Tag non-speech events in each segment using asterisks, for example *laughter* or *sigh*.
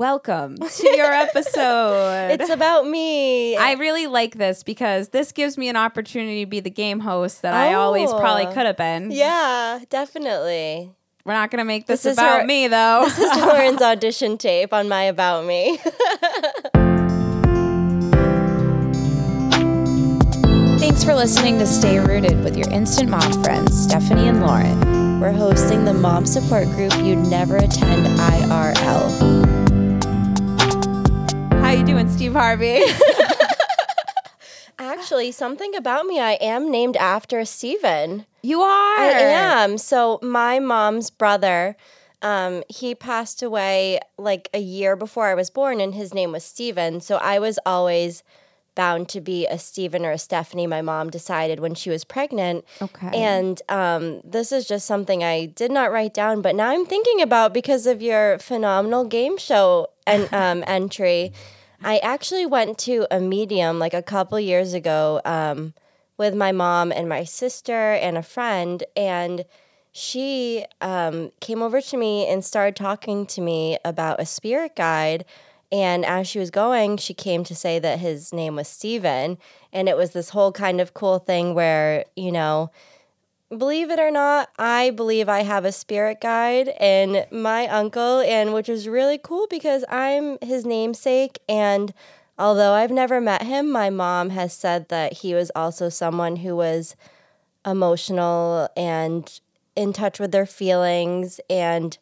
welcome to your episode. It's about me. I really like this because this gives me an opportunity to be the game host that I always probably Oh. could have been. yeah, definitely. We're not going to make this, This about her- me, though. This is *laughs* Lauren's audition tape on my About Me. *laughs* Thanks for listening to Stay Rooted with your instant mom friends, Stephani and Lauren. We're hosting the mom support group you'd never attend IRL. You doing, Steve Harvey? *laughs* Actually, something about me, I am named after Steven. you are. I am. So my mom's brother, um, he passed away like a year before I was born, and his name was Stephen. So I was always bound to be a Stephen or a Stephanie. My mom decided when she was pregnant. Okay. And um, this is just something I did not write down, but now I'm thinking about because of your phenomenal game show and um, *laughs* entry. I actually went to a medium like a couple years ago um, with my mom and my sister and a friend, and she um, came over to me and started talking to me about a spirit guide. And as she was going, she came to say that his name was Steven. And it was this whole kind of cool thing where, you know, believe it or not, I believe I have a spirit guide and my uncle, and which is really cool because I'm his namesake. And although I've never met him, my mom has said that he was also someone who was emotional and in touch with their feelings and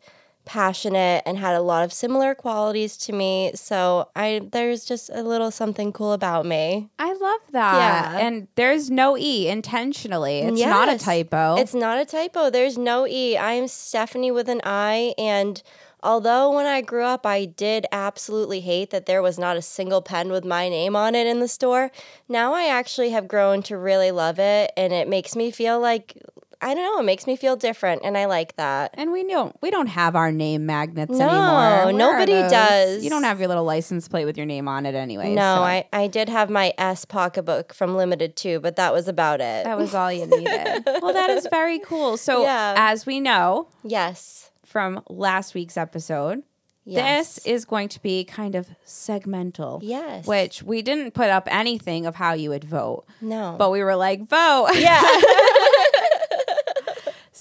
passionate and had a lot of similar qualities to me. So I there's just a little something cool about me. I love that. Yeah. And there's no E intentionally. It's not a typo. It's not a typo. There's no E. I'm Stephani with an I. And although when I grew up, I did absolutely hate that there was not a single pen with my name on it in the store, now I actually have grown to really love it. And it makes me feel like, I don't know, it makes me feel different. And I like that. and we don't we don't have our name magnets No, anymore. Are nobody does. You don't have your little license plate with your name on it anyway. No, so I, I did have my S pocketbook from Limited too, but that was about it. that was all you needed. *laughs* well, that is very cool. So Yeah. as we know yes. from last week's episode, Yes. this is going to be kind of segmental. Yes. Which we didn't put up anything of how you would vote. No. But we were like, vote. yeah. *laughs* *laughs*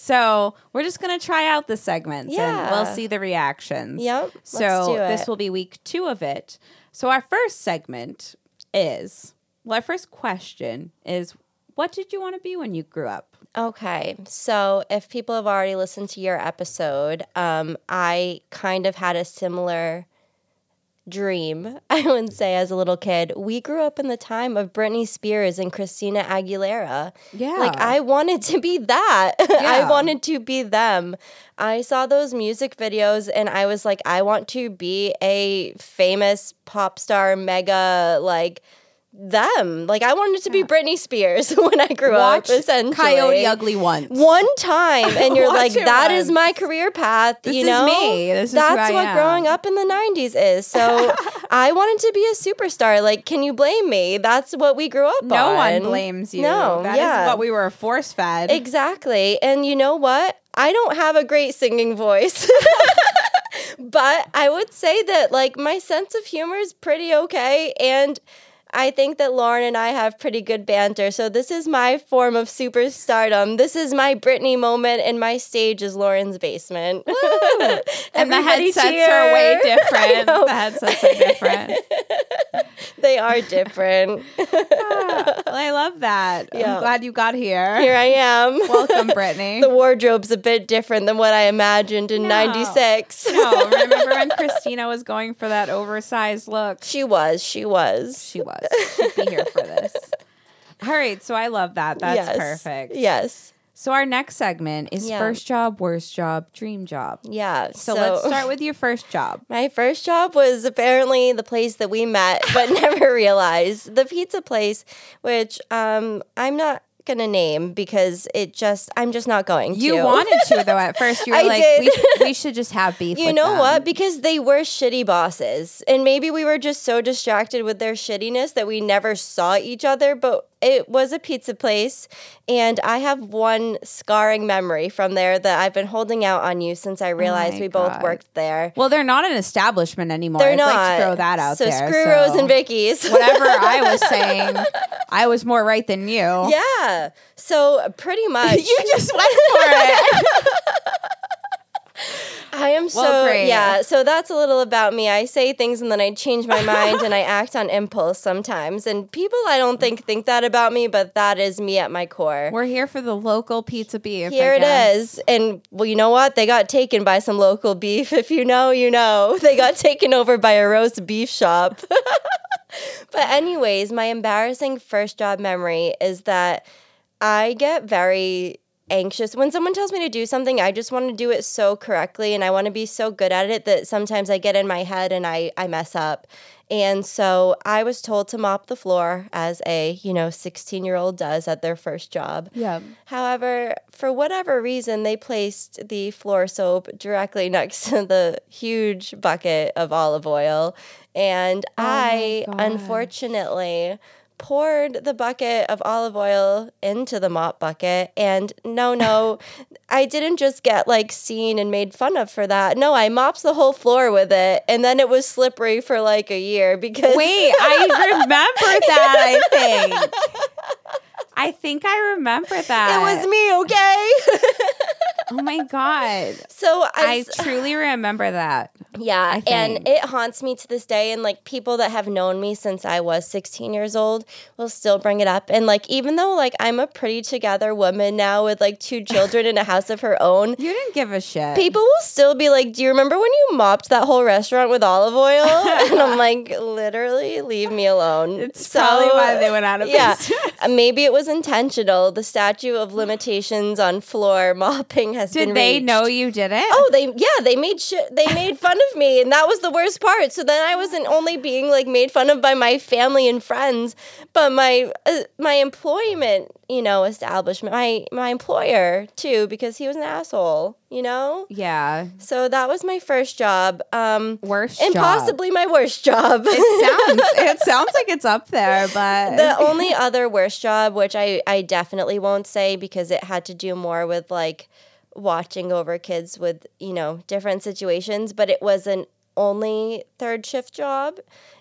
So we're just gonna try out the segments and we'll see the reactions. Yep, So this will be week two of it. So our first segment is well, our first question is what did you want to be when you grew up? Okay, so if people have already listened to your episode, um, I kind of had a similar dream, *laughs* I would say, as a little kid. We grew up in the time of Britney Spears and Christina Aguilera. Yeah. Like, I wanted to be that. *laughs* Yeah. I wanted to be them. I saw those music videos and I was like, I want to be a famous pop star, mega, like, them. Like, I wanted to be Britney Spears *laughs* when I grew Watch up, essentially. Coyote Ugly once. One time, and you're *laughs* like, that is once. my career path. This you is know, me. This is that's what am. growing up in the '90s is. So *laughs* I wanted to be a superstar. Like, can you blame me? That's what we grew up No on. one blames you. No, That is yeah. what we were force fed. Exactly. And you know what? I don't have a great singing voice. but I would say that like my sense of humor is pretty okay and I think that Lauren and I have pretty good banter. So this is my form of superstardom. This is my Britney moment and my stage is Lauren's basement. *laughs* and the headsets cheer. are way different. *laughs* The headsets are different. *laughs* They are different. Well, *laughs* I love that. Yeah. I'm glad you got here. Here I am. *laughs* Welcome, *laughs* Britney. the wardrobe's a bit different than what I imagined in No. 96. no, remember when Christina was going for that oversized look? She was. She was. She was. She'd be here for this. All right, so I love that. That's yes. perfect. Yes. So our next segment is Yeah. first job, worst job, dream job. Yeah. So, let's start with your first job. *laughs* My first job was apparently the place that we met, but *laughs* never realized the pizza place, which um, I'm not gonna name because it just I'm just not going to. You wanted to though at *laughs* first. You were I like, did. we, we should just have beef. You know them. what? Because they were shitty bosses. And maybe we were just so distracted with their shittiness that we never saw each other. But it was a pizza place, and I have one scarring memory from there that I've been holding out on you since I oh realized my we both worked there. Well, they're not an establishment anymore. They're I'd not. like to throw that out there. so there. screw so Rose and Vicky's. *laughs* Whatever I was saying, I was more right than you. yeah. So pretty *laughs* much, You just went for it. *laughs* I am so Well, yeah. So that's a little about me. I say things and then I change my mind and I *laughs* act on impulse sometimes. And people I don't think think that about me, but that is me at my core. We're here for the local pizza beef. Here it is. And well, you know what? They got taken by some local beef. *laughs* If you know, you know. *laughs* They got taken over by a roast beef shop. but, anyways, my embarrassing first job memory is that I get very anxious when someone tells me to do something i just want to do it so correctly and i want to be so good at it that sometimes i get in my head and i, I mess up and so i was told to mop the floor as a you know 16 year old does at their first job Yeah. However, for whatever reason, they placed the floor soap directly *laughs* next to the huge bucket of olive oil. And oh I, unfortunately, poured the bucket of olive oil into the mop bucket. And no, no, *laughs* I didn't just get like seen and made fun of for that. No, I mopped the whole floor with it. And then it was slippery for like a year because. Wait, I *laughs* remember that. I think. *laughs* I think I remember that. It was me, okay? Oh my god. *laughs* so I I, truly remember that. Yeah, and it haunts me to this day. And like people that have known me since I was 16 years old will still bring it up. And like, even though like I'm a pretty together woman now with like two children in a house of her own, You didn't give a shit. people will still be like, Do you remember when you mopped that whole restaurant with olive oil? *laughs* and I'm like, Literally, leave me alone. It's probably why they went out of yeah, business. maybe it was intentional. The statute of limitations on floor mopping has Did they reached. know you did it? Oh, they yeah, they made shit. They made fun of me, and that was the worst part. So then I wasn't only being like made fun of by my family and friends, but my uh, my employment, you know, establishment, my my employer too, because he was an asshole. You know. Yeah. So that was my first job, um, Worst and job. possibly my worst job. It sounds *laughs* it sounds like it's up there, but the only other worst job, which I, I definitely won't say because it had to do more with like watching over kids with, you know, different situations, but it was an only third shift job.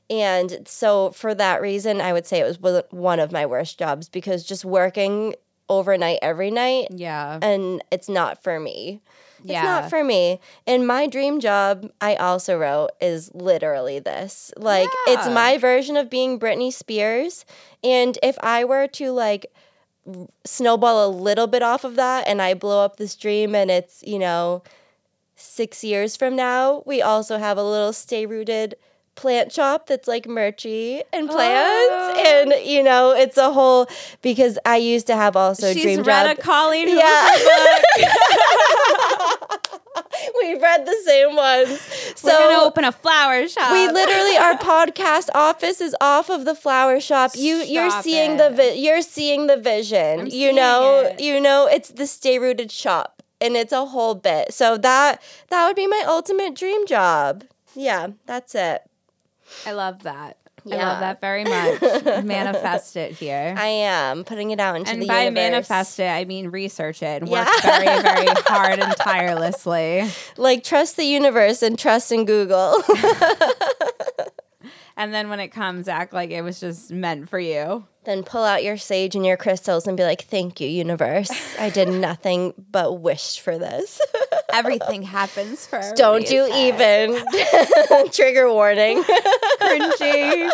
And so for that reason, I would say it was one of my worst jobs because just working overnight every night yeah. and it's not for me. It's Yeah. not for me. And my dream job, I also wrote, is literally this. Like, it's my version of being Britney Spears. And if I were to, like, snowball a little bit off of that and I blow up this dream and it's, you know, six years from now, we also have a little stay rooted plant shop that's like merchy and plants Oh. and you know it's a whole because i used to have also She's dream read job a Colleen yeah. *laughs* We've read the same ones. We're gonna So open a flower shop. we literally our *laughs* podcast office is off of the flower shop. You you're Stop seeing the vi- you're seeing the vision. I'm you know, it. you know it's the stay rooted shop and it's a whole bit. So that that would be my ultimate dream job. Yeah, that's it. I love that. I love that very much. manifest it here. *laughs* I am putting it out into the universe. and the by universe. manifest it, I mean research it and work very, very *laughs* hard and tirelessly. like trust the universe and trust in Google. *laughs* And then when it comes, act like it was just meant for you. then pull out your sage and your crystals and be like, "Thank you, universe. I did *laughs* nothing but wish for this." *laughs* Everything happens for a Don't you even. *laughs* Trigger warning. cringy.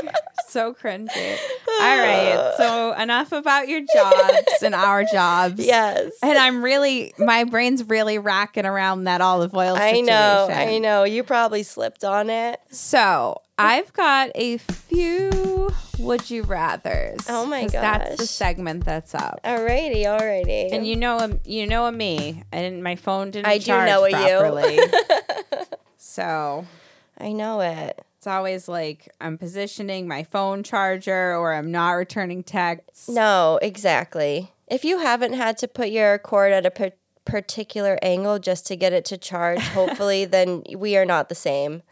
so cringy. All right. So enough about your jobs and our jobs. yes. And I'm really, my brain's really racking around that olive oil I situation. know. I know. You probably slipped on it. So I've got a few would you rather's. Oh my gosh. That's the segment that's up. Alrighty, alrighty. And you know, um, you know me, and my phone didn't. I do know a you. properly. *laughs* so I know it. it's always like I'm positioning my phone charger, or I'm not returning texts. No, exactly. If you haven't had to put your cord at a par- particular angle just to get it to charge, *laughs* hopefully, then we are not the same.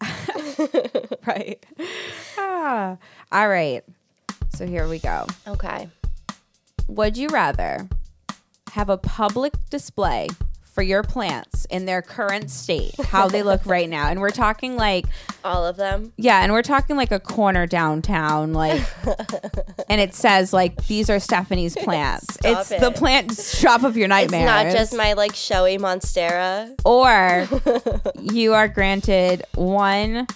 *laughs* *laughs* right. Ah. All right. So here we go. Okay. Would you rather have a public display for your plants in their current state, how they look right now? And we're talking like, All of them. yeah, and we're talking like a corner downtown, like, and it says like these are Stephani's *laughs* plants. Stop it's the plant shop of your It's nightmares. not just my like showy monstera. or *laughs* you are granted one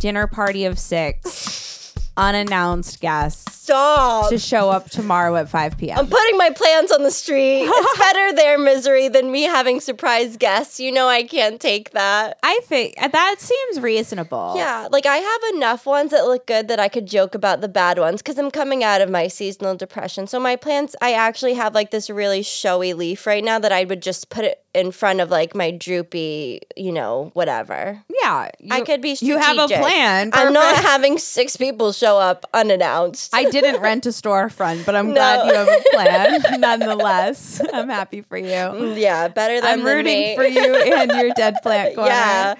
dinner party of six unannounced guests Stop. to show up tomorrow at 5 p.m. I'm putting my plants on the street. *laughs* It's better their misery than me having surprise guests. You know I can't take that. I think that seems reasonable. Yeah, like I have enough ones that look good that I could joke about the bad ones because I'm coming out of my seasonal depression. So my plants, I actually have like this really showy leaf right now that I would just put it in front of like my droopy, you know, whatever. Yeah. I could be You have a strategic. plan. I'm not having six people show up unannounced. I didn't rent a storefront, but I'm *laughs* No. glad you have a plan *laughs* nonetheless. I'm happy for you. *laughs* yeah, better than I'm rooting me. for you and your dead plant corner. yeah,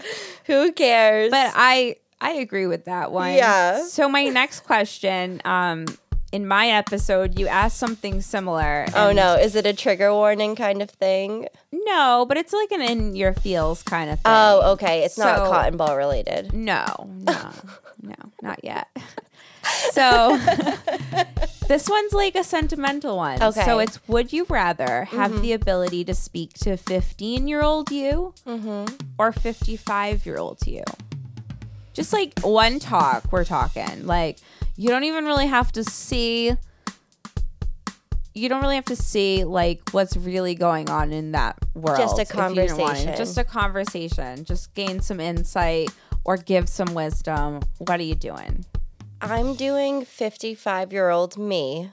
who cares? But I I agree with that one. Yeah. So my next question, um, in my episode, you asked something similar. oh no, is it a trigger warning kind of thing? No, but it's like an in your feels kind of oh, thing. Oh, okay, it's not cotton ball related. No, no, *laughs* no, not yet. So *laughs* this one's like a sentimental one. Okay. So it's would you rather have mm-hmm. the ability to speak to 15 year old you mm-hmm. or 55 year old you? Just like one talk, we're talking. Like you don't even really have to see you don't really have to see like what's really going on in that world. Just a if you didn't want it. conversation. Just a conversation. Just gain some insight or give some wisdom. What are you doing? I'm doing 55 year old me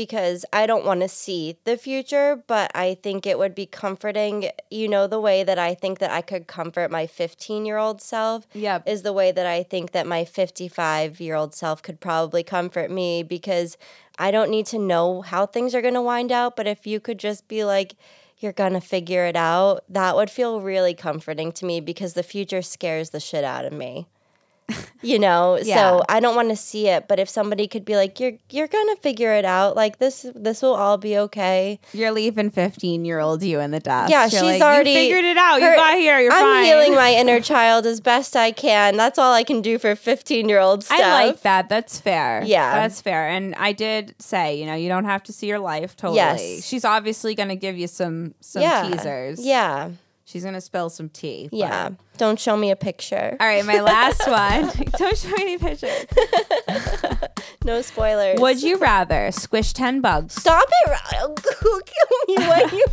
because I don't want to see the future, but I think it would be comforting. You know, the way that I think that I could comfort my 15 year old self Yep. is the way that I think that my 55 year old self could probably comfort me because I don't need to know how things are going to wind out. But if you could just be like, you're going to figure it out, that would feel really comforting to me because the future scares the shit out of me. *laughs* You know, Yeah. so I don't want to see it, but if somebody could be like, "You're you're gonna figure it out. Like this, this will all be okay." You're leaving 15 year old you in the dust. Yeah, You're she's like, already figured it out. her- you got here. You're I'm fine. healing my *laughs* inner child as best I can. That's all I can do for 15 year old stuff. I like that. That's fair. Yeah. That's fair. And I did say, you know, you don't have to see your life totally. Yes. She's obviously to give you some some yeah. teasers. Yeah, She's to spill some tea. but- yeah. Don't show me a picture. All right, my last *laughs* one. *laughs* don't show me any pictures. *laughs* No spoilers. Would you rather squish 10 bugs stop it? Kill me you.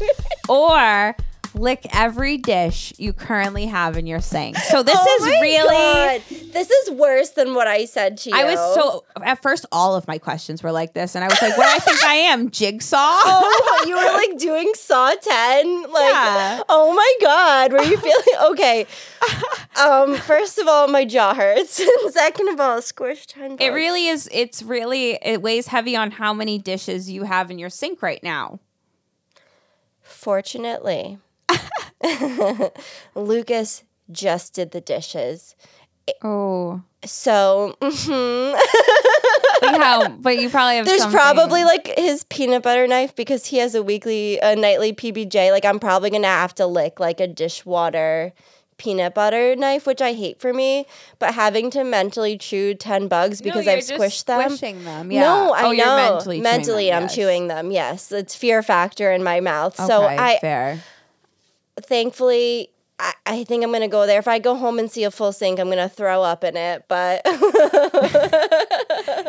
or lick every dish you currently have in your sink? So *laughs* this Oh is really God. This is worse than what I said to you. I was so at first all of my questions were like this and I was like, what do I think I am? *laughs* Jigsaw? Oh, you were like doing Saw 10? Like, Yeah. oh my God. Were you feeling *laughs* okay? Um, first of all, my jaw hurts. Second of all, squish 10 It really is it's really it weighs heavy on how many dishes you have in your sink right now. Fortunately, *laughs* Lucas just did the dishes. Oh. So, mhm. Like how but you probably have there's something- probably like his peanut butter knife because he has a weekly, a nightly PBJ. Like, I'm probably gonna have to lick like a dishwater peanut butter knife, which I hate for me. But having to mentally chew 10 bugs No, because you're I've squished them. Squishing them. Yeah. No, I oh, know. Mentally, mentally chewing them, I'm yes. chewing them. Yes, it's fear factor in my mouth. so Okay, I, fair. Thankfully, I, I think I'm gonna go there. If I go home and see a full sink, I'm gonna throw up in it. But *laughs*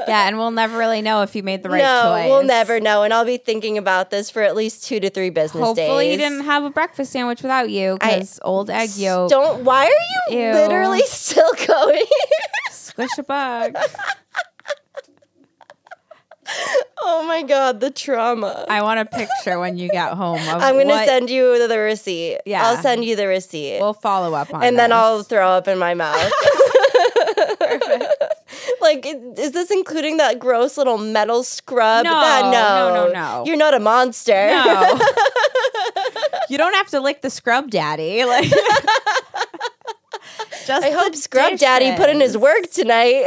Yeah, and we'll never really know if you made the right no, choice. we'll never know. And I'll be thinking about this for at least two to three business Hopefully, days. Hopefully, you didn't have a breakfast sandwich without you because old egg yolk. Don't. Why are you Ew. literally *laughs* still going? Squish a bug. *laughs* *laughs* oh my god, the trauma. I want a picture when you get home of I'm gonna what- send you the receipt. Yeah. I'll send you the receipt. We'll follow up on that. and then. I'll throw up in my mouth. *laughs* *laughs* like, is this including that gross little metal scrub? No, That- no, no, no. You're not a monster. No. you don't have to lick the scrub daddy. Like Just I hope Scrub Daddy put in his work tonight.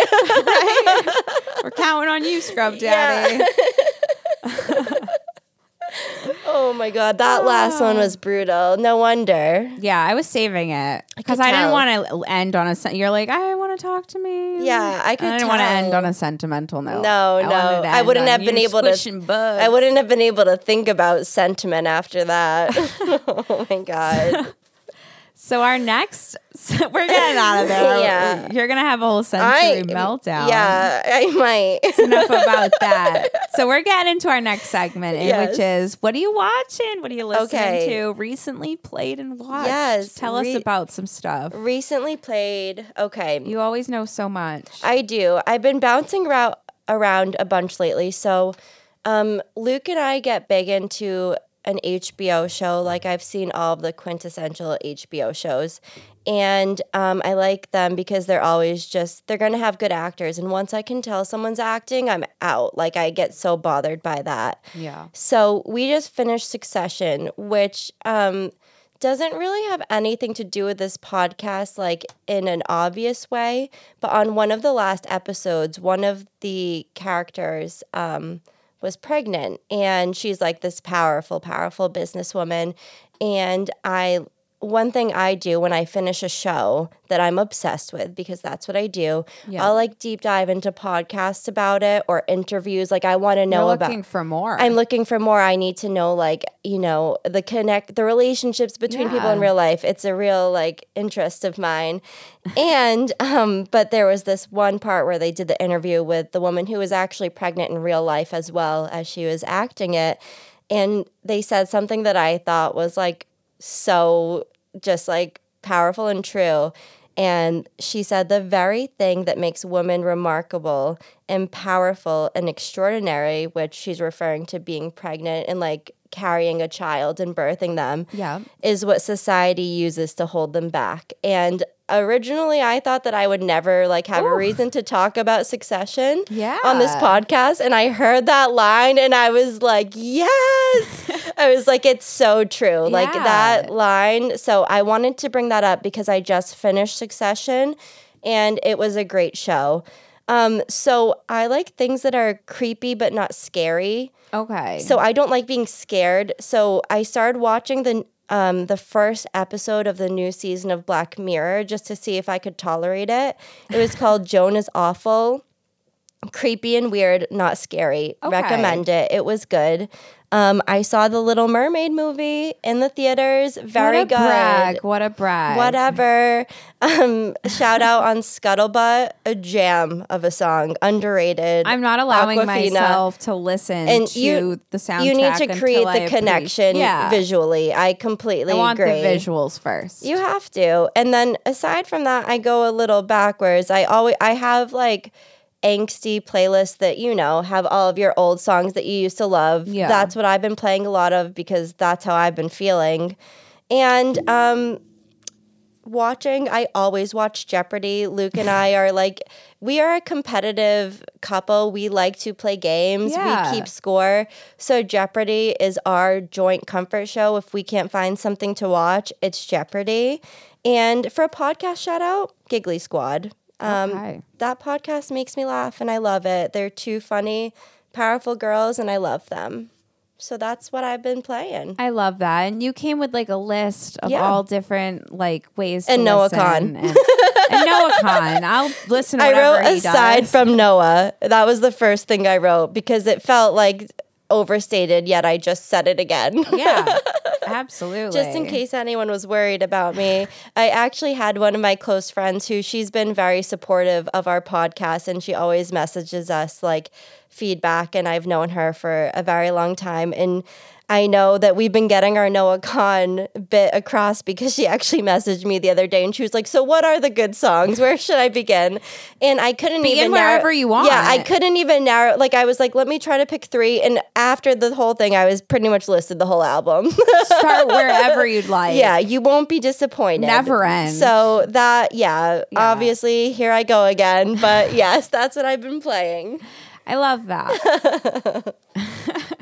We're counting on you, Scrub *laughs* Daddy. *laughs* oh my god, that last one was *sighs* brutal. No wonder. Yeah, I was saving it because could I, didn't want to end on a. sen- You're like, I want to talk to me. Yeah, I could I didn't want to end on a sentimental note. No, I no. I wouldn't have been able to- bugs. I wouldn't have been able to think about sentiment after that. *laughs* oh my god. So our next, *laughs* we're getting out of there. *laughs* Yeah. you're gonna have a whole sensory I meltdown. Yeah, I might. It's enough *laughs* about that. So we're getting into our next segment, Yes. which is what are you watching? What are you listening Okay. to? Recently played and watched. Yes, tell us re- about some stuff. Recently played. Okay. You always know so much. I do. I've been bouncing around around a bunch lately. So, um, Luke and I get big into an HBO show. Like I've seen all of the quintessential HBO shows, and um, I like them because they're always just they're gonna have good actors. And once I can tell someone's acting, I'm out. Like I get so bothered by that. yeah. So we just finished Succession, which um, doesn't really have anything to do with this podcast, like in an obvious way. But on one of the last episodes, one of the characters um, was pregnant, and she's like this powerful, powerful businesswoman. And I, one thing I do when I finish a show that I'm obsessed with, because that's what I do, Yeah. I'll like deep dive into podcasts about it or interviews. Like I want to know You're about. looking for more. I'm looking for more. I need to know, like, you know, the connect, the relationships between people in real life. It's a real, like, interest of mine. and, *laughs* um, but there was this one part where they did the interview with the woman who was actually pregnant in real life as well as she was acting it. And they said something that I thought was like so just like powerful and true. And she said, the very thing that makes women remarkable and powerful and extraordinary, which she's referring to being pregnant and like carrying a child and birthing them, Yeah. is what society uses to hold them back. And originally I thought that I would never like have a reason to talk about succession Yeah. on this podcast and I heard that line and I was like, "Yes." *laughs* I was like, "It's so true." Like that line. So I wanted to bring that up because I just finished Succession and it was a great show. Um so I like things that are creepy but not scary. Okay. So I don't like being scared. So I started watching the um, the first episode of the new season of Black Mirror just to see if I could tolerate it. It was *laughs* called Joan is Awful. Creepy and weird, not scary. Okay. Recommend it. It was good. Um, I saw the Little Mermaid movie in the theaters. Very what a good. brag. What a brag. Whatever. Um, shout out on Scuttlebutt, a jam of a song, underrated. I'm not allowing Aquafina. myself to listen And to you- the soundtrack. you need to create the appreciate- connection Yeah. visually. I completely I want agree. the visuals first. You have to. And then aside from that, I go a little backwards. I always I have like angsty playlists that you know have all of your old songs that you used to love. Yeah. That's what I've been playing a lot of because that's how I've been feeling. And um watching I always watch Jeopardy. Luke and I are like we are a competitive couple. We like to play games. Yeah. We keep score. So Jeopardy is our joint comfort show. If we can't find something to watch, it's Jeopardy. And for a podcast shout out, Giggly Squad. Um, Okay. That podcast makes me laugh and I love it. They're two funny, powerful girls and I love them. So that's what I've been playing. I love that. And you came with like a list of Yeah. all different like ways to And Noah listen. Kahan. And, and Noah *laughs* Kahan. I'll listen to I wrote aside does. from Noah. That was the first thing I wrote because it felt like overstated, yet I just said it again. *laughs* yeah. Absolutely. Just in case anyone was worried about me, I actually had one of my close friends who she's been very supportive of our podcast and she always messages us like feedback. And I've known her for a very long time. And I know that we've been getting our Noah Kahan bit across because she actually messaged me the other day and she was like, So, what are the good songs? Where should I begin? And I couldn't Begin even narrow- wherever you want. Yeah, I couldn't even narrow. Like, I was like, Let me try to pick three. And after the whole thing, I was pretty much listed the whole album. *laughs* Start wherever you'd like. Yeah, you won't be disappointed. Never end. So that, yeah, Yeah. obviously, here I go again. But *laughs* yes, that's what I've been playing. I love that. *laughs*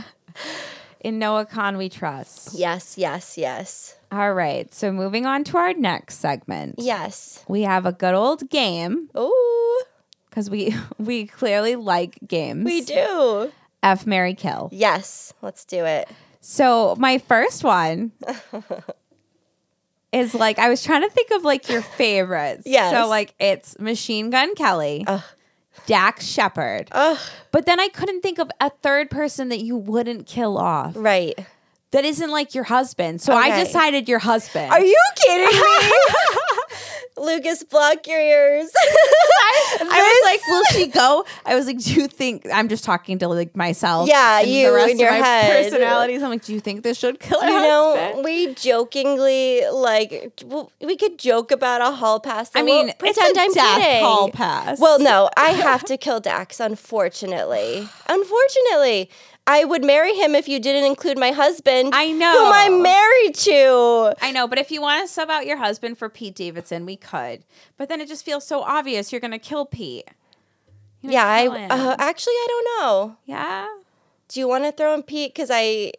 in Noah Kahan we trust. Yes, yes, yes. All right. So moving on to our next segment. Yes. We have a good old game Ooh, because we *laughs* we clearly like games. we do. F Mary Kill. Yes. Let's do it. So my first one *laughs* is like I was trying to think of like your favorites. Yes. So like it's Machine Gun Kelly, Ugh. Dax Shepard. Ugh. But then I couldn't think of a third person that you wouldn't kill off. Right. That isn't like your husband. So I decided your husband. Are you kidding me? *laughs* Lucas, block your ears. *laughs* I was like, will she go? I was like, do you think I'm just talking to like myself? Yeah, and you the rest in your of my head. personalities. I'm like, do you think this should kill her you know, husband? we jokingly like we could joke about a hall pass. I mean, we'll pretend it's a I'm death kidding. hall pass. Well, no, I *laughs* have to kill Dax. Unfortunately, unfortunately, I would marry him if you didn't include my husband. I know. whom I'm married to. I know, but if you want to sub out your husband for Pete Davidson, we could. But then it just feels so obvious you're gonna kill Pete. You're Yeah, I uh, actually I don't know. yeah. Do you want to throw in Pete? Because I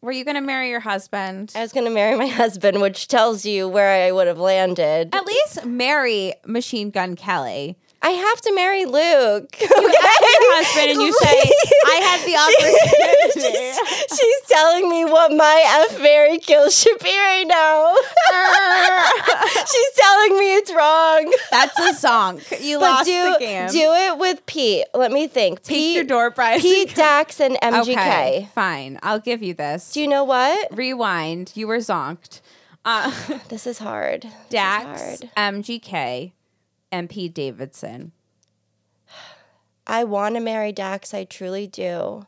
Were you gonna marry your husband? I was going to marry my husband, which tells you where I would have landed. At least marry Machine Gun Kelly. I have to marry Luke. You have your husband and you say, I had the opportunity. *laughs* she's, she's telling me what my F Mary kill should be right now. *laughs* she's telling me it's wrong. That's a song. You But lost do the game. do it with Pete. Let me think. Take Pete, your door prize. Pete, Dax, and MGK. Okay, fine. I'll give you this. Do you know what? Rewind. You were zonked. Uh, This is hard. This is Dax, hard. MGK, and Pete Davidson. I want to marry Dax. I truly do.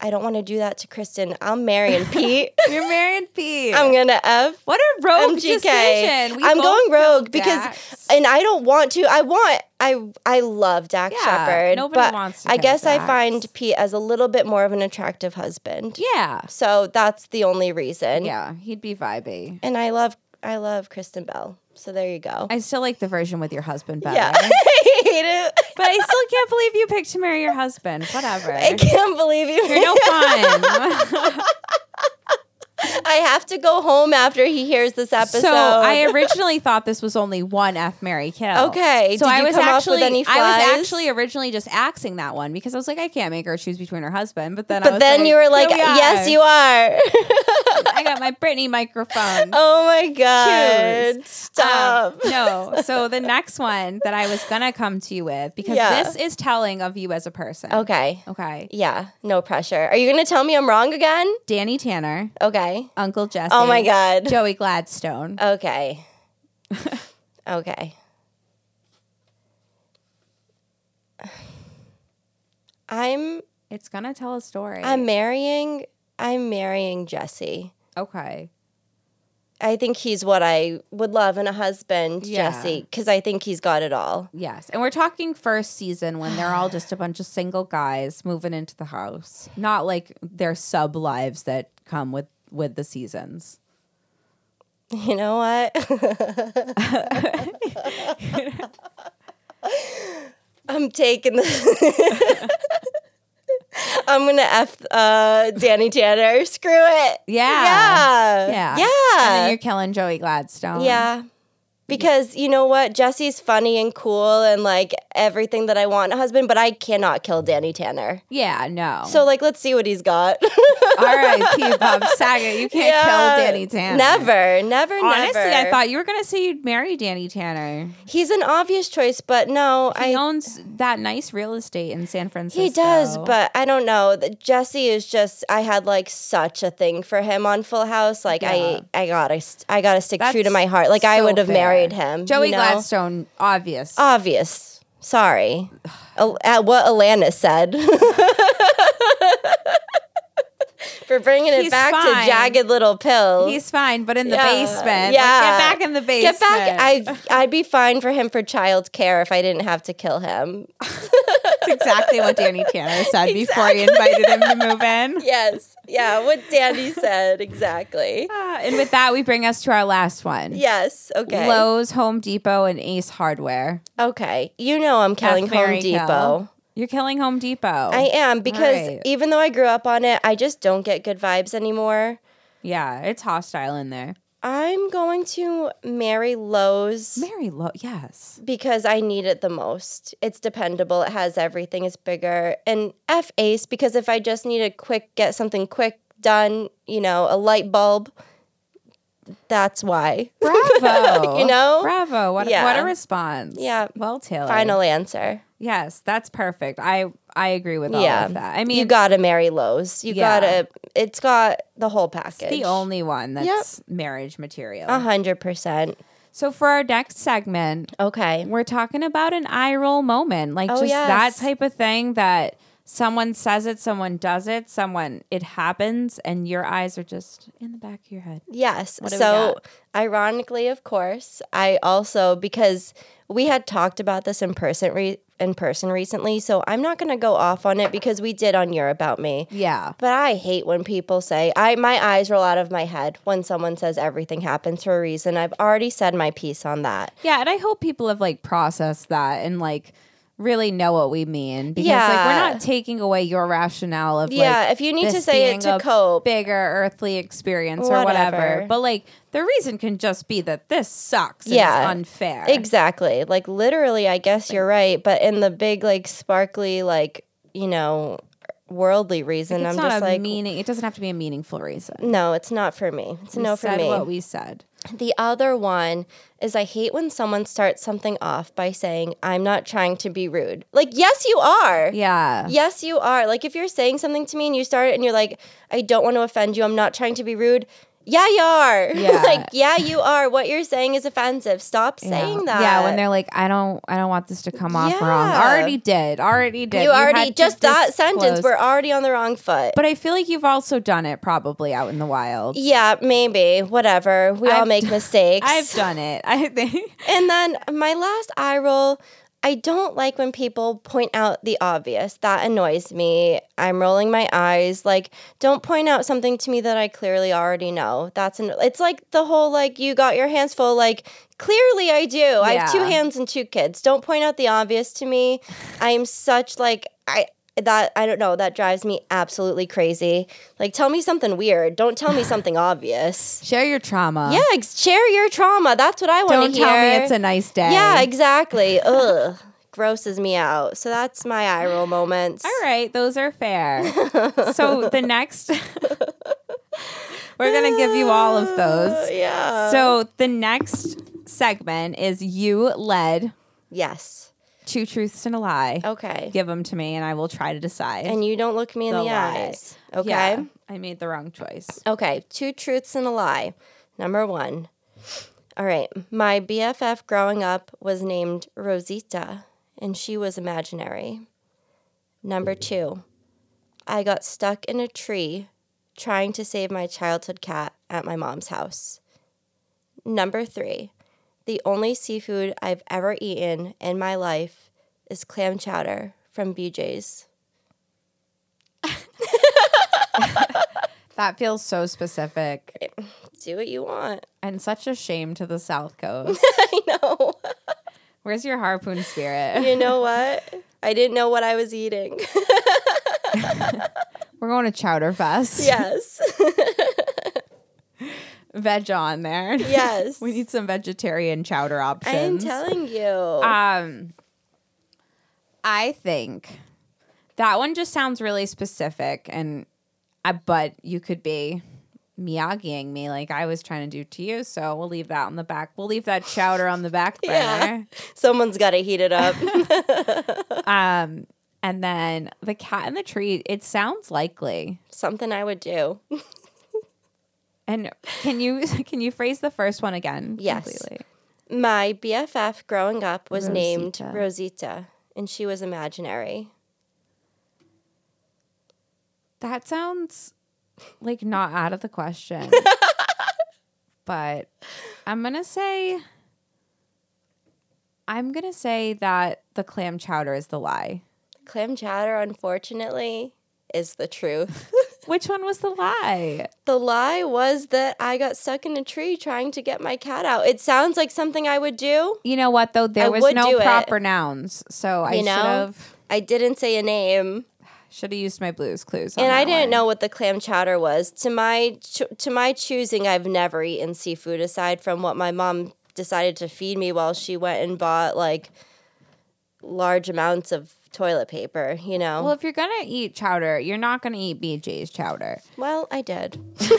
I don't want to do that to Kristen. I'm marrying *laughs* Pete. You're marrying Pete. I'm gonna F. what a rogue MGK. decision. We I'm going rogue because, Dax. and I don't want to. I want. I I love Dax Yeah, Shepard. nobody but wants to I guess I find Pete as a little bit more of an attractive husband. yeah, So that's the only reason. yeah, he'd be vibey. And I love I love Kristen Bell. So there you go. I still like the version with your husband better. yeah. *laughs* I hate it. But I still can't believe you picked to marry your husband. Whatever. I can't believe you. You're no fun. *laughs* *laughs* I have to go home after he hears this episode. So I *laughs* originally thought this was only one F Mary kill. Okay, So I you was come up with actually I was actually originally just axing that one because I was like I can't make her choose between her husband. But then I But was then you were like, "Here we "Yes, you are." *laughs* *laughs* I got my Britney microphone. oh my god! Choose. Stop. Um, no. So the next one that I was gonna come to you with because Yeah. this is telling of you as a person. okay. Okay. Yeah. No pressure. Are you gonna tell me I'm wrong again? Danny Tanner, Okay. Uncle Jesse. Oh my god. Joey Gladstone. Okay. *laughs* okay. I'm It's gonna tell a story. I'm marrying I'm marrying Jesse. okay. I think he's what I would love in a husband, Yeah. Jesse, because I think he's got it all. Yes. And we're talking first season when they're all just a *sighs* bunch of single guys moving into the house. Not like their sub lives that come with with the seasons. You know what? I'm taking the. *laughs* I'm gonna f uh, Danny Tanner. Screw it. Yeah. Yeah. Yeah. And then you're killing Joey Gladstone. yeah. Because you know what, Jesse's funny and cool and like everything that I want in a husband, but I cannot kill Danny Tanner. Yeah, no. So like, let's see what he's got. all right, P Bob *laughs* Saget, you can't Yeah. kill Danny Tanner. Never, never, Honestly, never. I thought you were gonna say you'd marry Danny Tanner. he's an obvious choice, but no, He I owns that nice real estate in San Francisco. He does, but I don't know. Jesse is just. I had like such a thing for him on Full House. Like Yeah. I, I gotta, I gotta stick true to my heart. Like I would have fair. Married him. Joey you know? Gladstone, obvious. Obvious. Sorry. At what Alana said. *laughs* for bringing it He's back fine. to jagged little pill. He's fine, but in the Yeah. basement. Like, Yeah. get back in the basement. Get back. I I'd be fine for him for child care if I didn't have to kill him. *laughs* That's exactly what Danny Tanner said before he invited him to move in. *laughs* yes. Yeah. What Danny said exactly. Ah, and with that, we bring us to our last one. Yes. Okay. Lowe's, Home Depot, and Ace Hardware. Okay. You know I'm killing Home. Depot. You're killing Home Depot. I am because right. even though I grew up on it, I just don't get good vibes anymore. Yeah, it's hostile in there. I'm going to marry Lowe's Mary Lo yes. because I need it the most. It's dependable. It has everything. It's bigger. And F Ace because if I just need a quick get something quick done, you know, a light bulb, that's why. *laughs* Bravo. You know? Bravo. What what a response. Yeah. Well tailored. Final answer. Yes, that's perfect. I I agree with all yeah. of that. I mean you gotta marry Lowe's. You Yeah. gotta. It's got the whole it's package. the only one that's marriage material. A hundred percent. So for our next segment, Okay. we're talking about an eye roll moment. Like Oh, just that type of thing that someone says it, someone does it, someone it happens, and your eyes are just in the back of your head. Yes. So, ironically, of course, I also because we had talked about this in person re- in person recently, so I'm not going to go off on it because we did on your about me. Yeah. But I hate when people say I my eyes roll out of my head when someone says everything happens for a reason. I've already said my piece on that. Yeah, and I hope people have like processed that and like really know what we mean because like we're not taking away your rationale of Yeah, like if you need to say it to cope. bigger earthly experience or whatever. Whatever. But like the reason can just be that this sucks. Yeah. it's unfair. Exactly. Like literally, I guess you're right. But in the big, like sparkly, like you know, worldly reason, It's I'm just like, meaning. It doesn't have to be a meaningful reason. no, it's not for me. It's We no for me. What we said. The other one is I hate when someone starts something off by saying, I'm not trying to be rude. Like, yes, you are. Yeah. Yes, you are. Like, if you're saying something to me and you start it and you're like, I don't want to offend you, I'm not trying to be rude. Yeah, you are. *laughs* Yeah. like, yeah, you are. What you're saying is offensive. Stop Yeah. saying that. Yeah, when they're like, I don't, I don't want this to come off wrong. Already did. Already did. you already, just that sentence, we're already on the wrong foot. But I feel like you've also done it probably out in the wild. yeah, maybe. Whatever. We all I've make d- mistakes. *laughs* I've done it. I think. And then my last eye roll, I don't like when people point out the obvious. That annoys me. I'm rolling my eyes. Like, don't point out something to me that I clearly already know. That's an, it's like the whole like you got your hands full. Like, clearly I do. I have two hands and two kids. Don't point out the obvious to me. I am such like I that I don't know that drives me absolutely crazy. Like, tell me something weird. Don't tell me *laughs* something obvious. Share your trauma. Yeah, ex- share your trauma. That's what I want to hear. Don't tell me it's a nice day. Yeah, *laughs* exactly. Ugh. Grosses me out. So that's my eye roll moments. All right, those are fair. *laughs* so the next, we're gonna give you all of those. Yeah. So the next segment is you led yes. Two truths and a lie. Okay. Give them to me, and I will try to decide. And you don't look me in The the, eyes. Okay. Yeah, I made the wrong choice. Okay. Two truths and a lie. Number one. All right. My BFF growing up was named Rosita, and she was imaginary. Number two. I got stuck in a tree trying to save my childhood cat at my mom's house. Number three. The only seafood I've ever eaten in my life is clam chowder from BJ's. That feels so specific Do what you want. and such a shame to the South Coast. *laughs* I know. Where's your harpoon spirit? You know what? I didn't know what I was eating. *laughs* We're going to Chowder Fest. yes. *laughs* Veg on there. *laughs* Yes. we need some vegetarian chowder options. I'm telling you. Um, I think that one just sounds really specific, and I but you could be Miyagiing me like I was trying to do to you. So we'll leave that on the back. We'll leave that chowder on the back *laughs* burner. Yeah. Someone's got to heat it up. *laughs* Um, and then the cat in the tree. It sounds likely. Something I would do. And can you *laughs* can you phrase the first one again? Yes. completely? My BFF growing up was named Rosita. Rosita, and she was imaginary. That sounds like not out of the question. *laughs* but I'm going to say I'm going to say that the clam chowder is the lie. Clam chowder, unfortunately, is the truth. *laughs* Which one was the lie? the lie was that I got stuck in a tree trying to get my cat out. It sounds like something I would do. You know what though? There I was no do it. proper nouns. So I should have I didn't say a name. Should have used my Blue's Clues. and I didn't know what the clam chowder was. To my to my choosing, I've never eaten seafood aside from what my mom decided to feed me while she went and bought like large amounts of toilet paper. You know. Well, if you're gonna eat chowder, you're not gonna eat BJ's chowder. Well, I did. *laughs*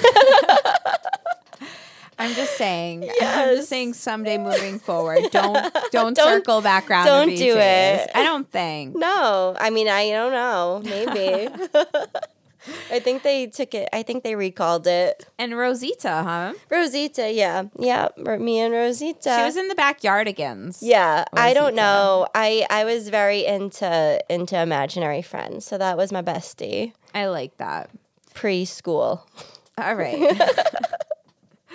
I'm just saying. I'm just saying. Someday moving forward, don't *laughs* don't, Don't- circle back around. don't do it. I don't think. No, I mean I don't know. Maybe. *laughs* I think they took it. I think they recalled it. And Rosita, huh? Rosita, yeah, yeah, me and Rosita. She was in the backyard backyardigans. yeah, I don't know. I I was very into into imaginary friends, so that was my bestie I like that. preschool. All right. *laughs*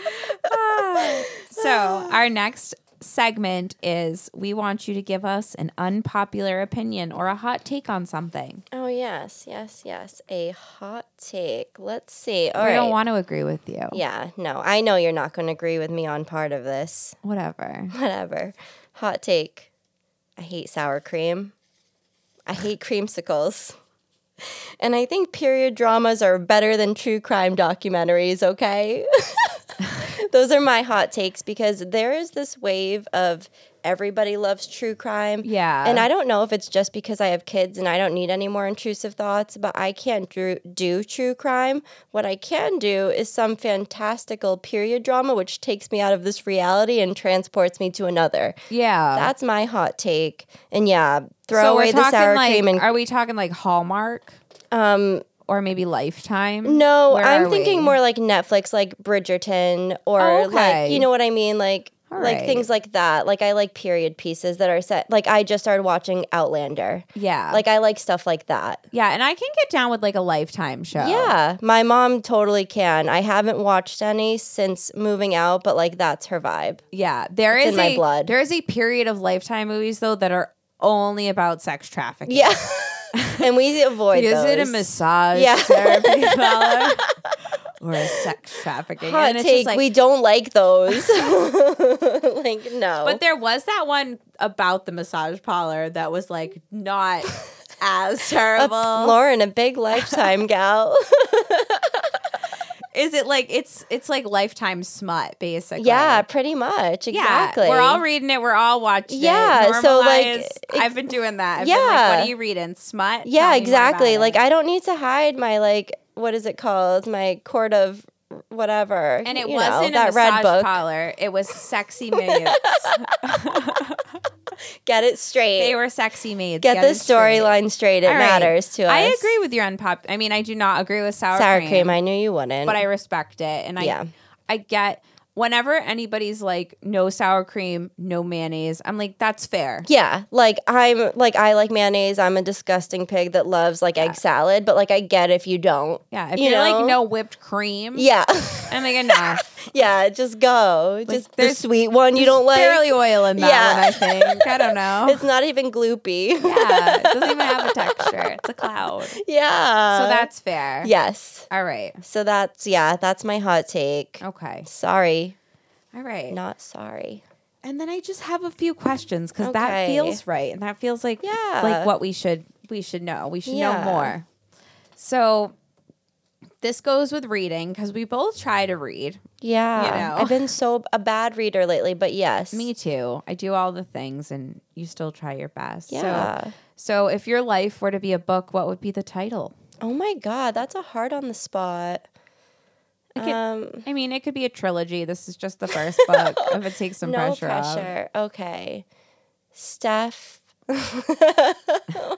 *laughs* Ah. so, our next segment is we want you to give us an unpopular opinion or a hot take on something. Oh yes, yes, yes. A hot take. Let's see. All we right. don't want to agree with you. yeah, no, I know you're not going to agree with me on part of this. Whatever. *laughs* Whatever. Hot take. I hate sour cream. I hate creamsicles. And I think period dramas are better than true crime documentaries, okay? *laughs* Those are my hot takes because there is this wave of everybody loves true crime. Yeah. And I don't know if it's just because I have kids and I don't need any more intrusive thoughts, but I can't do, do true crime. What I can do is some fantastical period drama which takes me out of this reality and transports me to another. Yeah. That's my hot take. And yeah, throw so away the sour like, cream and are we talking like Hallmark um or maybe Lifetime? no, Where I'm thinking we? more like Netflix, like Bridgerton, or Oh, like you know what I mean, like All like right. things like that. Like I like period pieces that are set. Like I just started watching Outlander. Yeah. Like I like stuff like that. yeah, and I can get down with like a Lifetime show. Yeah, my mom totally can. I haven't watched any since moving out, but like that's her vibe. Yeah, there It's is in my blood. there is a period of Lifetime movies though that are only about sex trafficking. Yeah, *laughs* *laughs* and we avoid Is those. it a massage Yeah. therapy *laughs* parlor or a sex trafficking? Hot and it's take. like, we don't like those. *laughs* like no. but there was that one about the massage parlor that was like not as A- terrible. Lauren, a big lifetime gal. Is it like it's it's like Lifetime smut basically? yeah, pretty much. Yeah, Exactly. we're all reading it. We're all watching Yeah, it. so, like, it- I've been doing that. I've been like, Yeah. what are you reading? Smut? Yeah, Tell me more exactly. Like. I don't need to hide my like what is it called? My court of whatever. and it you wasn't that a red book. parlor. It was sexy maids. *laughs* *laughs* Get it straight. they were sexy maids. Get the it straight. storyline straight. It right. matters to us. I agree with your unpop. I mean, I do not agree with sour, Sour cream, cream. I knew you wouldn't. but I respect it, and I Yeah. I get whenever anybody's like no sour cream, no mayonnaise. I'm like that's fair. yeah, like I'm like I like mayonnaise. I'm a disgusting pig that loves like egg salad, but like I get if you don't. Yeah, if You are like no whipped cream, Yeah, I'm like enough. *laughs* yeah. Just go. just the sweet one you don't like. barely oil in that Yeah. one. I think I don't *laughs* know. It's not even gloopy. yeah, it doesn't even have a texture. It's a cloud. *laughs* Yeah. So that's fair. yes. All right. So that's yeah. That's my hot take. Okay. Sorry, All right. not sorry. And then I just have a few questions because that feels right, and that feels like Yeah. like what we should we should know. We should Yeah. know more. So this goes with reading because we both try to read. Yeah, You know. I've been so a bad reader lately, but yes, Me too. I do all the things, and you still try your best. Yeah. So, so if your life were to be a book, what would be the title? Oh my god, that's a hard on the spot. Could- Um, I mean, it could be a trilogy. This is just the first book. *laughs* If it takes some no pressure, pressure. off. Okay, Steph. *laughs*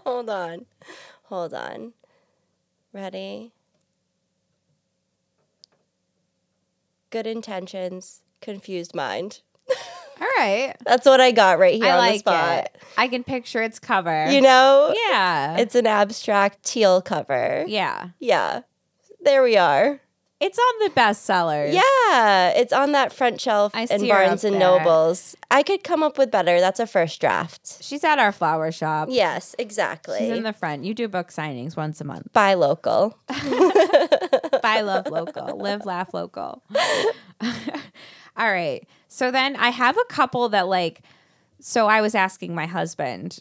Hold on, hold on. Ready? Good intentions, confused mind. All right. *laughs* That's what I got right here I on the spot. it. I can picture its cover. You know, Yeah. it's an abstract teal cover. yeah. Yeah. There we are. It's on the bestsellers. Yeah, it's on that front shelf I in Barnes and. Nobles. I could come up with better. That's a first draft. She's at our flower shop. Yes, exactly. She's in the front. You do book signings once a month. Buy local. *laughs* *laughs* Buy love local. Live laugh local. *laughs* All right. So then I have a couple that like so I was asking my husband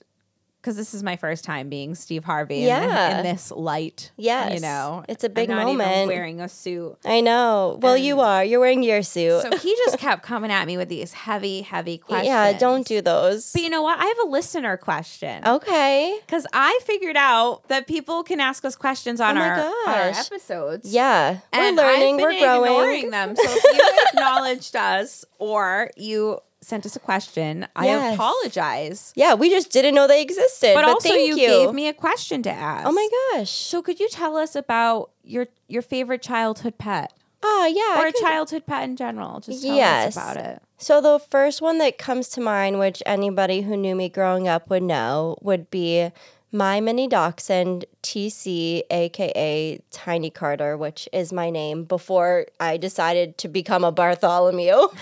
because this is my first time being Steve Harvey in- in, this light. you know, It's a big I'm moment. wearing a suit. I know. Well, you um, are. You're wearing your suit. So he just kept coming at me with these heavy, heavy questions. *laughs* yeah, don't do those. But you know what? I have a listener question. okay. Because I figured out that people can ask us questions on, Oh our, on our episodes. Yeah. And we're learning. We're growing. ignoring them. So if you *laughs* acknowledged us or you sent us a question, I apologize. Yeah, we just didn't know they existed. But, But, also, you, you. gave me a question to ask. oh my gosh. So could you tell us about your your favorite childhood pet Oh yeah. Or a could- childhood pet in general? Just tell Yes. us about it. So the first one that comes to mind, which anybody who knew me growing up would know, would be my mini dachshund TC, aka Tiny Carter, which is my name before I decided to become a Bartholomew. *laughs*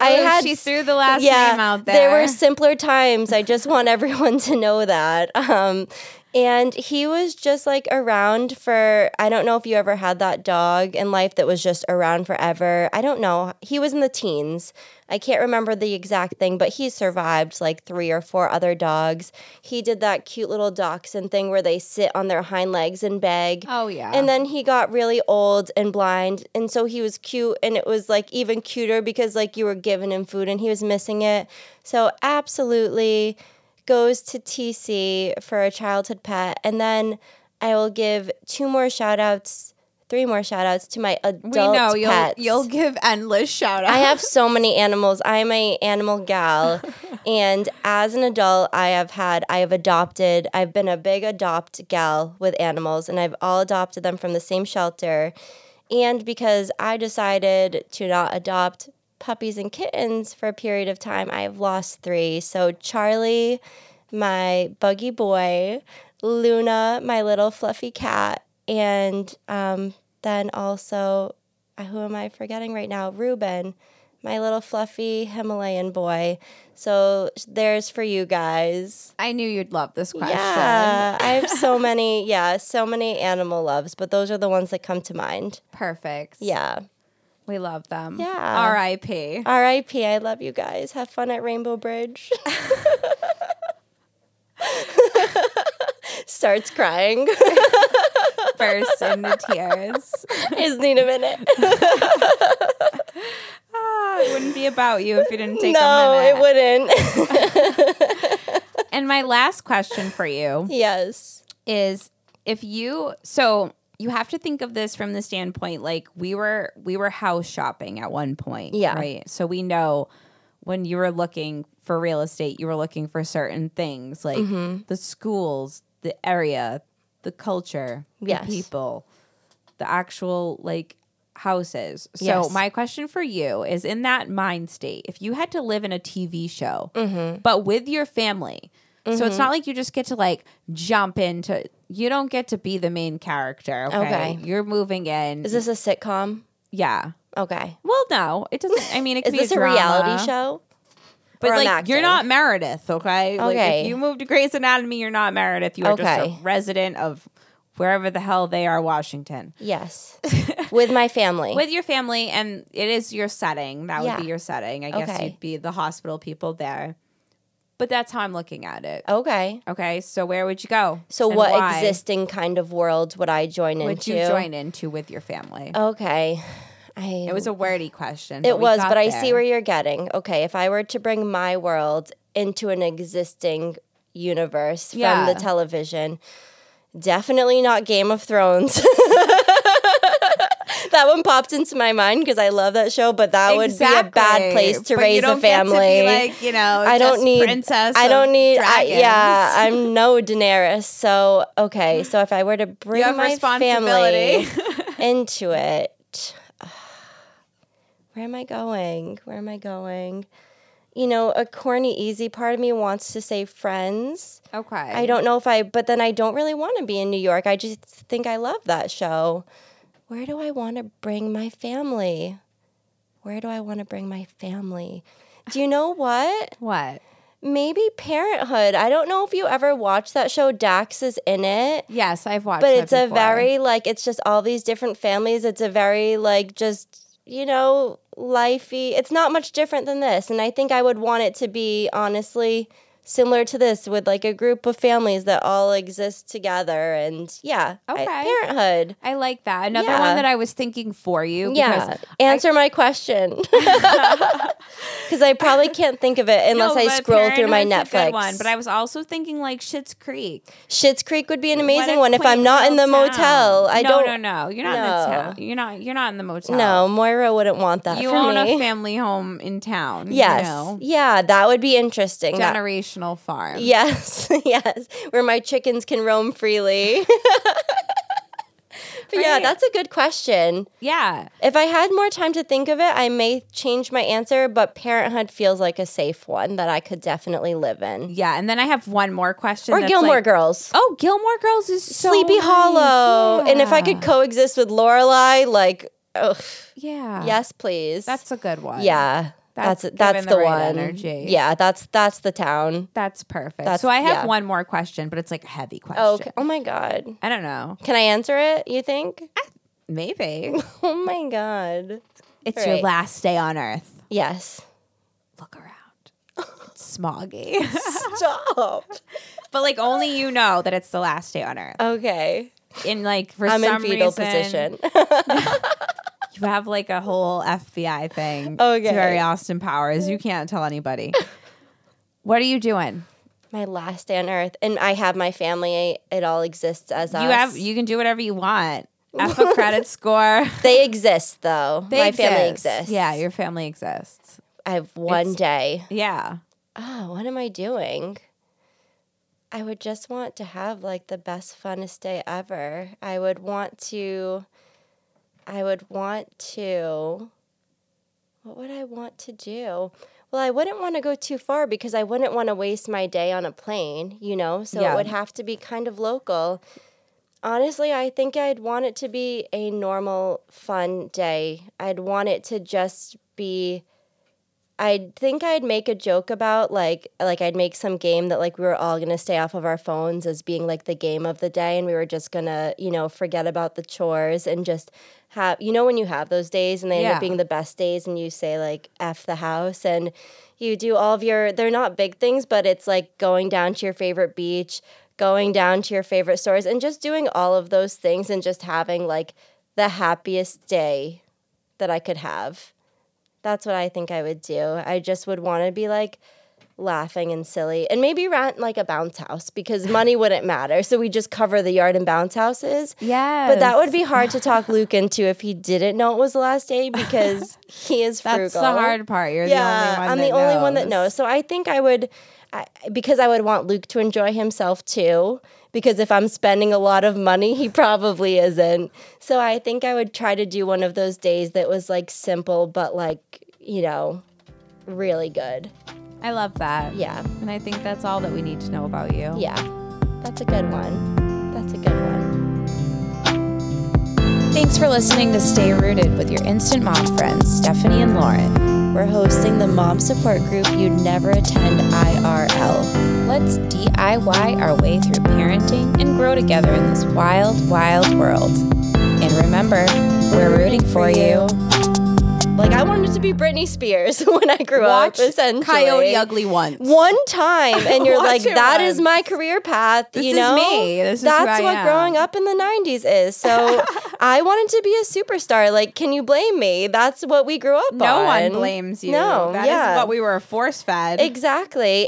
I Oh, had she threw the last yeah, name out There there. were simpler times. I just want *laughs* everyone to know that. Um, and he was just like around for, I don't know if you ever had that dog in life that was just around forever. I don't know. He was in the teens. I can't remember the exact thing, but he survived like three or four other dogs. He did that cute little dachshund thing where they sit on their hind legs and beg. Oh yeah. And then he got really old and blind. And so he was cute. And it was like even cuter because like you were giving him food and he was missing it. So absolutely goes to TC for a childhood pet. And then I will give two more shout outs, three more shout outs to my adult we know you'll pets. you'll give endless shout outs. I have so many animals. I'm a animal gal, *laughs* and as an adult, I have had I have adopted. I've been a big adopt gal with animals, and I've all adopted them from the same shelter. And because I decided to not adopt puppies and kittens for a period of time, I have lost three. So Charlie, my buggy boy, Luna, my little fluffy cat, and um, then also uh, who am I forgetting right now? Ruben, my little fluffy Himalayan boy. So there's for you guys. I knew you'd love this question. Yeah, I have *laughs* so many, yeah, so many animal loves, but those are the ones that come to mind. Perfect. Yeah. We love them. Yeah. R.I.P. R.I.P. I love you guys. Have fun at Rainbow Bridge. *laughs* Starts crying. *laughs* Burst into tears. Just need a minute. *laughs* Ah, it wouldn't be about you if you didn't take no, a minute. No, it wouldn't. And my last question for you yes. is if you so you have to think of this from the standpoint like we were we were house shopping at one point. Yeah. Right. So we know when you were looking for real estate, you were looking for certain things like Mm-hmm. the schools, the area, the culture, Yes. the people, the actual like houses. So Yes. my question for you is in that mind state, if you had to live in a TV show, Mm-hmm. but with your family. So it's mm-hmm. not like you just get to like jump into you don't get to be the main character. Okay. Okay. You're moving in. Is this a sitcom? yeah. Okay. Well, no, it doesn't. I mean, it *laughs* could Is be this a drama, reality show? But like, you're not Meredith, okay? Like, Okay. if you move to Grey's Anatomy, you're not Meredith. You are just a resident of wherever the hell they are, Washington, Yes. *laughs* With my family. with your family, and it is your setting. That would Yeah. be your setting. I guess Okay. you'd be the hospital people there. But that's how I'm looking at it. okay. Okay, so where would you go? So what why existing kind of world would I join would into? Would you join into with your family? Okay. I It was a wordy question. It was, but I see where you're getting. Okay, if I were to bring my world into an existing universe Yeah. from the television, definitely not Game of Thrones. *laughs* *laughs* that one popped into my mind because I love that show, but that would be a bad place to But raise you don't a get to be family. like you know, I don't need princess. I don't need. I, yeah. I'm no Daenerys. So okay, so if I were to bring my family *laughs* into it, *sighs* where am I going? Where am I going? You know, a corny, easy part of me wants to say friends. okay. I don't know if I, but then I don't really want to be in New York. I just think I love that show. Where do I want to bring my family? Where do I want to bring my family? Do you know what? *laughs* What? Maybe Parenthood. I don't know if you ever watched that show. Dax is in it. Yes, I've watched. But it's a very like it's just all these different families. It's a very like just you know lifey. It's not much different than this, and I think I would want it to be honestly similar to this with like a group of families that all exist together and yeah I- parenthood I like that. Another Yeah. one that I was thinking for you. yeah answer my question *laughs* *laughs* because i probably can't think of it unless No, i scroll through my Parenthood's a good netflix one, but I was also thinking like Schitt's Creek. Schitt's creek would be an amazing one if i'm not in the little motel i no, don't No, no, You're not in the No. town. You're not. You're not in the motel. no moira wouldn't want that You own me a family home in town. yes You know? yeah that would be interesting That- Generational farm. Yes, *laughs* yes, where my chickens can roam freely. *laughs* but yeah, that's a good question. Yeah. If I had more time to think of it, I may change my answer, but parenthood feels like a safe one that I could definitely live in. Yeah. And then I have one more question. Or Gilmore like- Girls. Oh, Gilmore Girls is so Sleepy nice. Hollow. And if I could coexist with Lorelai, like, ugh, Yeah. yes, please. That's a good one. yeah. That's That's that's, the, the right one. energy. Yeah, that's that's the town. That's perfect. That's- so I have yeah. one more question, but it's like a heavy question. Oh, okay. oh my god. I don't know. Can I answer it? You think? Maybe. *laughs* Oh my god. It's your Right. last day on Earth. Yes. Look around. It's smoggy. *laughs* Stop. *laughs* but like only you know that it's the last day on Earth. Okay. In like for I'm in some fetal reason, position. You have like a whole FBI thing. Okay. Very Austin Powers. You can't tell anybody. *laughs* what are you doing? my last day on earth. And I have my family. It all exists as us. You have you can do whatever you want. *laughs* F a credit score. they exist though. They my family exists. Yeah, your family exists. I have one It's- day. Yeah. Oh, what am I doing? I would just want to have like the best, funnest day ever. I would want to, I would want to, what would I want to do? Well, I wouldn't want to go too far because I wouldn't want to waste my day on a plane, you know? So Yeah. it would have to be kind of local. Honestly, I think I'd want it to be a normal, fun day. I'd want it to just be I think I'd make a joke about like like I'd make some game that like we were all gonna stay off of our phones as being like the game of the day and we were just gonna, you know, forget about the chores and just have you know when you have those days and they end up being the best days and you say like F the house and you do all of your they're not big things, but it's like going down to your favorite beach, going down to your favorite stores and just doing all of those things and just having like the happiest day that I could have. That's what I think I would do. I just would want to be like laughing and silly and maybe rent like a bounce house because *laughs* money wouldn't matter. So we just cover the yard and bounce houses. Yeah. But that would be hard to talk Luke into if he didn't know it was the last day *laughs* because he is frugal. That's the hard part. You're yeah, the only one. I'm the only one that knows. knows. So I think I would, I, because I would want Luke to enjoy himself too. Because if I'm spending a lot of money, he probably isn't. So I think I would try to do one of those days that was like simple, but like, you know, really good. I love that. Yeah. And I think that's all that we need to know about you. Yeah. That's a good one. That's a good one. Thanks for listening to Stay Rooted with your instant mom friends, Stephani and Lauren. We're hosting the mom support group you'd never attend IRL. Let's DIY our way through parenting and grow together in this wild, wild world. And remember, we're rooting for you. Like I wanted to be Britney Spears *laughs* when I grew up. Watch up. Essentially, Coyote Ugly once. one time and you're *laughs* like that is once. my career path This you is know me. This is that's what growing up in the 90s is so *laughs* i wanted to be a superstar like can you blame me that's what we grew up No on No one blames you. no That is yeah what we were force fed. exactly